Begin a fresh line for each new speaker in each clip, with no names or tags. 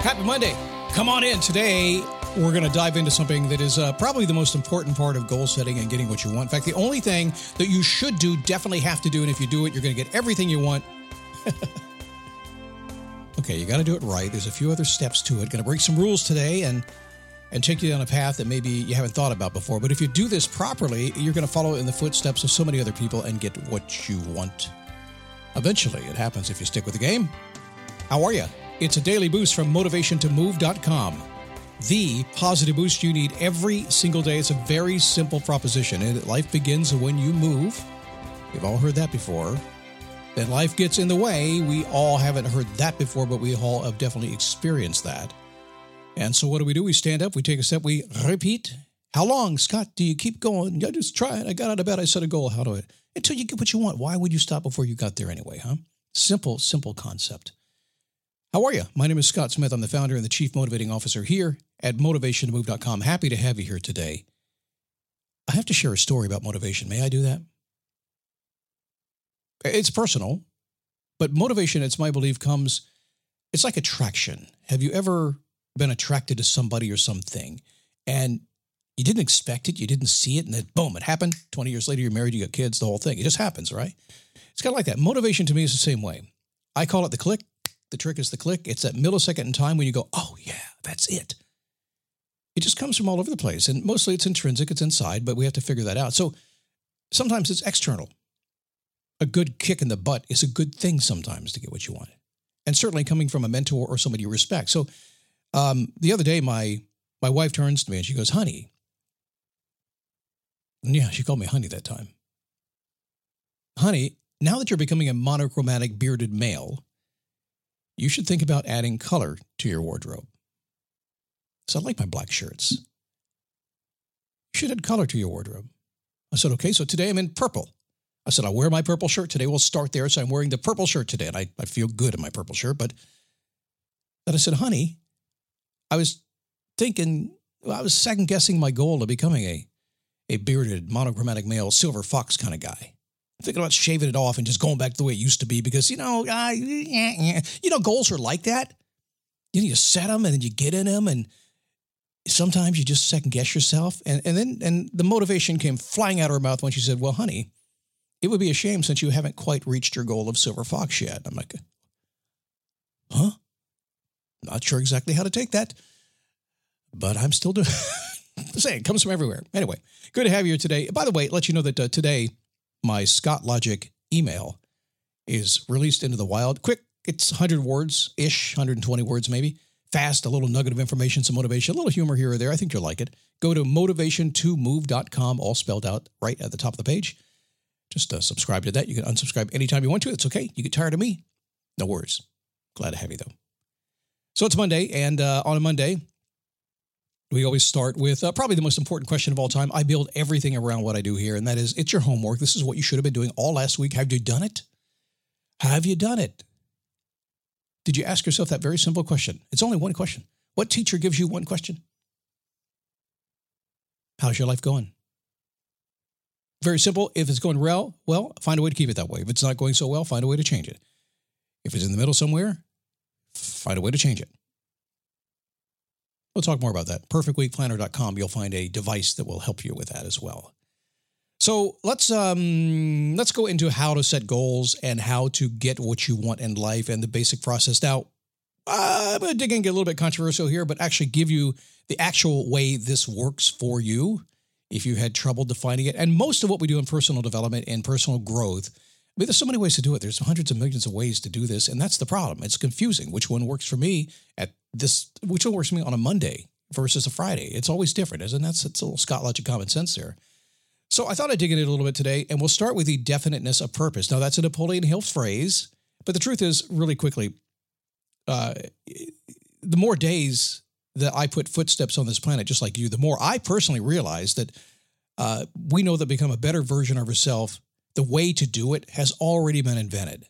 Happy Monday. Come on in. Today, we're going to dive into something that is uh, probably the most important part of goal setting and getting what you want. In fact, the only thing that you should do, definitely have to do, and if you do it, you're going to get everything you want. okay, you got to do it right. There's a few other steps to it. Going to break some rules today and and take you down a path that maybe you haven't thought about before. But if you do this properly, you're going to follow in the footsteps of so many other people and get what you want. Eventually, it happens if you stick with the game. How are you? It's a daily boost from motivationtomove.com. The positive boost you need every single day. It's a very simple proposition. And life begins when you move. We've all heard that before. Then life gets in the way. We all haven't heard that before, but we all have definitely experienced that. And so what do we do? We stand up, we take a step, we repeat. How long, Scott, do you keep going? I just it. I got out of bed, I set a goal. How do I? Until you get what you want. Why would you stop before you got there anyway, huh? Simple, simple concept. How are you? My name is Scott Smith. I'm the founder and the chief motivating officer here at motivationtomove.com. Happy to have you here today. I have to share a story about motivation. May I do that? It's personal, but motivation, it's my belief, comes, it's like attraction. Have you ever been attracted to somebody or something and you didn't expect it, you didn't see it, and then boom, it happened. 20 years later, you're married, you got kids, the whole thing. It just happens, right? It's kind of like that. Motivation to me is the same way. I call it the click. The trick is the click. It's that millisecond in time when you go, oh, yeah, that's it. It just comes from all over the place. And mostly it's intrinsic, it's inside, but we have to figure that out. So sometimes it's external. A good kick in the butt is a good thing sometimes to get what you want. And certainly coming from a mentor or somebody you respect. So um, the other day, my my wife turns to me and she goes, honey. And yeah, she called me honey that time. Honey, now that you're becoming a monochromatic bearded male, you should think about adding color to your wardrobe. So I like my black shirts. You should add color to your wardrobe. I said, okay, so today I'm in purple. I said, I'll wear my purple shirt. Today we'll start there. So I'm wearing the purple shirt today. And I, I feel good in my purple shirt. But then I said, honey, I was thinking, well, I was second guessing my goal of becoming a, a bearded, monochromatic male, silver fox kind of guy. Thinking about shaving it off and just going back to the way it used to be because, you know, uh, you know, goals are like that. You know, you set them and then you get in them and sometimes you just second guess yourself. And, and then and the motivation came flying out of her mouth when she said, well, honey, it would be a shame since you haven't quite reached your goal of silver fox yet. I'm like, huh? Not sure exactly how to take that, but I'm still doing. Say it comes from everywhere. Anyway, good to have you here today. By the way, let you know that uh, today my Scott Logic email is released into the wild. Quick, it's 100 words ish, 120 words maybe. Fast, a little nugget of information, some motivation, a little humor here or there. I think you'll like it. Go to motivationtomove.com, all spelled out right at the top of the page. Just uh, subscribe to that. You can unsubscribe anytime you want to. It's okay. You get tired of me. No worries. Glad to have you, though. So it's Monday, and uh, on a Monday, we always start with uh, probably the most important question of all time. I build everything around what I do here, and that is it's your homework. This is what you should have been doing all last week. Have you done it? Have you done it? Did you ask yourself that very simple question? It's only one question. What teacher gives you one question? How's your life going? Very simple. If it's going well, well, find a way to keep it that way. If it's not going so well, find a way to change it. If it's in the middle somewhere, find a way to change it. We'll talk more about that. Perfectweekplanner.com. You'll find a device that will help you with that as well. So let's um, let's go into how to set goals and how to get what you want in life and the basic process. Now, uh, I'm going to dig in, get a little bit controversial here, but actually give you the actual way this works for you if you had trouble defining it. And most of what we do in personal development and personal growth, mean, there's so many ways to do it. There's hundreds of millions of ways to do this, and that's the problem. It's confusing. Which one works for me at this, which one works for me on a Monday versus a Friday. It's always different, isn't that? It's a little Scott logic common sense there. So I thought I'd dig into it a little bit today, and we'll start with the definiteness of purpose. Now, that's a Napoleon Hill phrase, but the truth is, really quickly, uh, the more days that I put footsteps on this planet, just like you, the more I personally realize that uh, we know that become a better version of ourselves, the way to do it has already been invented.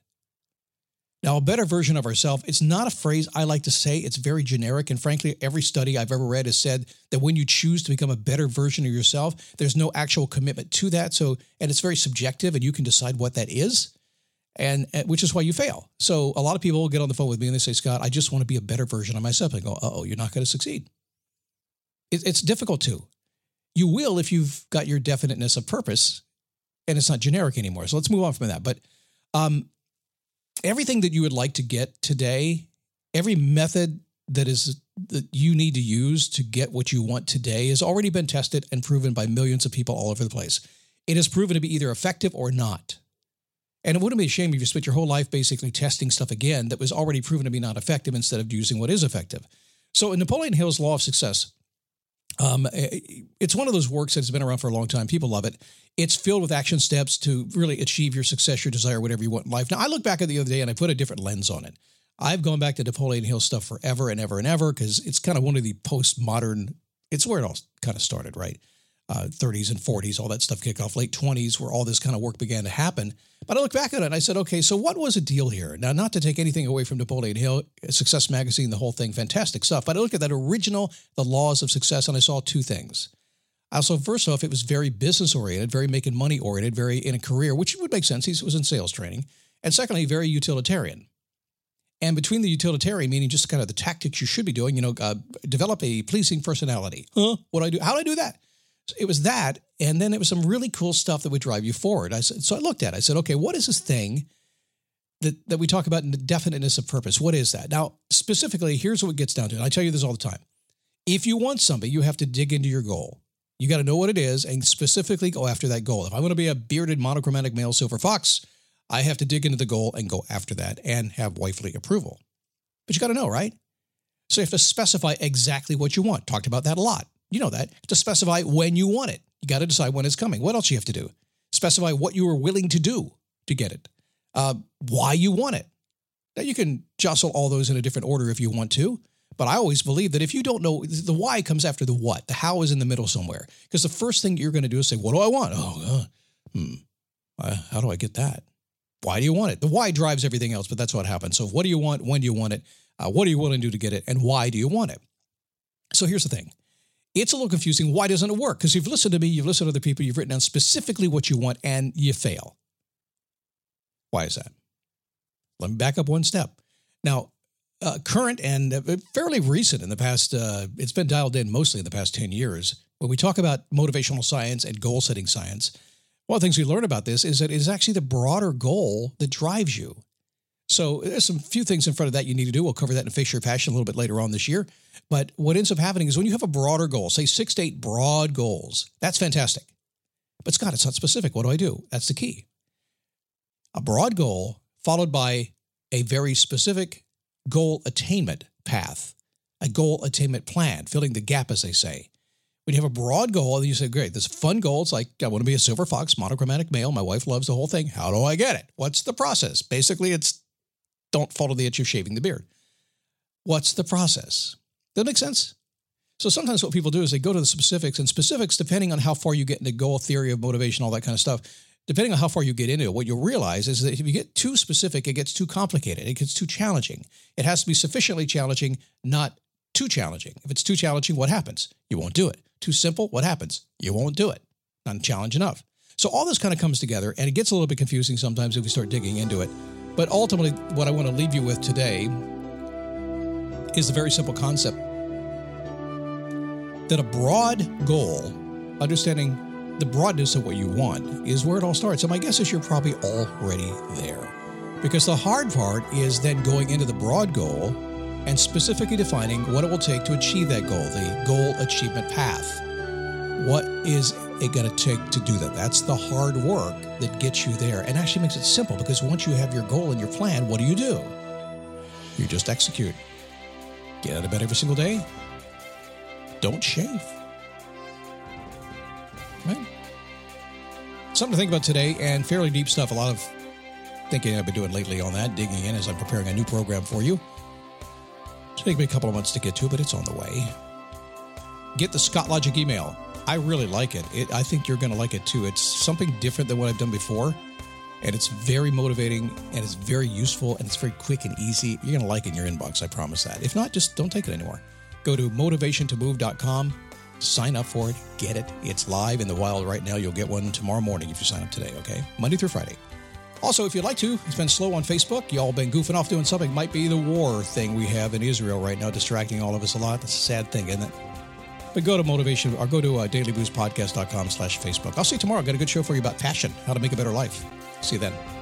Now, a better version of ourselves, it's not a phrase I like to say. It's very generic. And frankly, every study I've ever read has said that when you choose to become a better version of yourself, there's no actual commitment to that. So, and it's very subjective and you can decide what that is. And which is why you fail. So a lot of people get on the phone with me and they say, Scott, I just want to be a better version of myself. I go, oh, you're not going to succeed. It, it's difficult to. You will if you've got your definiteness of purpose and it's not generic anymore. So let's move on from that. But um, everything that you would like to get today, every method that is that you need to use to get what you want today has already been tested and proven by millions of people all over the place. It has proven to be either effective or not. And it wouldn't be a shame if you spent your whole life basically testing stuff again that was already proven to be not effective instead of using what is effective. So in Napoleon Hill's Law of Success, um, it's one of those works that's been around for a long time. People love it. It's filled with action steps to really achieve your success, your desire, whatever you want in life. Now, I look back at the other day and I put a different lens on it. I've gone back to Napoleon Hill stuff forever and ever and ever because it's kind of one of the postmodern. It's where it all kind of started, right? Uh, 30s and 40s, all that stuff kicked off. Late 20s, where all this kind of work began to happen. But I look back at it and I said, okay, so what was the deal here? Now, not to take anything away from Napoleon Hill, Success Magazine, the whole thing, fantastic stuff. But I look at that original, The Laws of Success, and I saw two things. Also, first off, it was very business oriented, very making money oriented, very in a career, which would make sense. He was in sales training. And secondly, very utilitarian. And between the utilitarian, meaning just kind of the tactics you should be doing, you know, uh, develop a pleasing personality. Huh? What do I do? How do I do that? So it was that. And then it was some really cool stuff that would drive you forward. I said, so I looked at it. I said, okay, what is this thing that, that we talk about in the definiteness of purpose? What is that? Now, specifically, here's what it gets down to. And I tell you this all the time. If you want something, you have to dig into your goal. You got to know what it is and specifically go after that goal. If I want to be a bearded monochromatic male silver fox, I have to dig into the goal and go after that and have wifely approval. But you got to know, right? So you have to specify exactly what you want. Talked about that a lot. You know that. To specify when you want it. You got to decide when it's coming. What else you have to do? Specify what you are willing to do to get it. Uh, why you want it. Now you can jostle all those in a different order if you want to. But I always believe that if you don't know, the why comes after the what. The how is in the middle somewhere. Because the first thing you're going to do is say, What do I want? Oh, uh, hmm. Uh, how do I get that? Why do you want it? The why drives everything else, but that's what happens. So, what do you want? When do you want it? Uh, what are you willing to do to get it? And why do you want it? So, here's the thing it's a little confusing. Why doesn't it work? Because you've listened to me, you've listened to other people, you've written down specifically what you want, and you fail. Why is that? Let me back up one step. Now, uh, current and uh, fairly recent in the past, uh, it's been dialed in mostly in the past 10 years. When we talk about motivational science and goal setting science, one of the things we learn about this is that it is actually the broader goal that drives you. So there's some few things in front of that you need to do. We'll cover that in Face Your Passion a little bit later on this year. But what ends up happening is when you have a broader goal, say six to eight broad goals, that's fantastic. But Scott, it's not specific. What do I do? That's the key. A broad goal followed by a very specific goal attainment path, a goal attainment plan, filling the gap, as they say. When you have a broad goal, and you say, great, this fun goal. It's like, I want to be a silver fox, monochromatic male. My wife loves the whole thing. How do I get it? What's the process? Basically, it's don't follow the itch of shaving the beard. What's the process? Does that makes sense? So sometimes what people do is they go to the specifics, and specifics, depending on how far you get into goal theory of motivation, all that kind of stuff, depending on how far you get into it, what you'll realize is that if you get too specific, it gets too complicated. It gets too challenging. It has to be sufficiently challenging, not too challenging. If it's too challenging, what happens? You won't do it. Too simple, what happens? You won't do it. Not challenge enough. So all this kind of comes together, and it gets a little bit confusing sometimes if we start digging into it. But ultimately, what I want to leave you with today is a very simple concept that a broad goal, understanding the broadness of what you want is where it all starts. And my guess is you're probably already there. Because the hard part is then going into the broad goal and specifically defining what it will take to achieve that goal, the goal achievement path. What is it going to take to do that? That's the hard work that gets you there and actually makes it simple because once you have your goal and your plan, what do you do? You just execute. Get out of bed every single day. Don't shave. Right? Something to think about today and fairly deep stuff. A lot of thinking I've been doing lately on that, digging in as I'm preparing a new program for you. It's taking me a couple of months to get to, but it's on the way. Get the Scott Logic email. I really like it. it I think you're going to like it too. It's something different than what I've done before, and it's very motivating and it's very useful and it's very quick and easy. You're going to like it in your inbox. I promise that. If not, just don't take it anymore. Go to motivationtomove.com, sign up for it, get it. It's live in the wild right now. You'll get one tomorrow morning if you sign up today, okay? Monday through Friday. Also, if you'd like to, it's been slow on Facebook. Y'all been goofing off doing something. Might be the war thing we have in Israel right now, distracting all of us a lot. That's a sad thing, isn't it? But go to motivation or go to uh, dailyboostpodcast.com slash Facebook. I'll see you tomorrow. I've got a good show for you about passion, how to make a better life. See you then.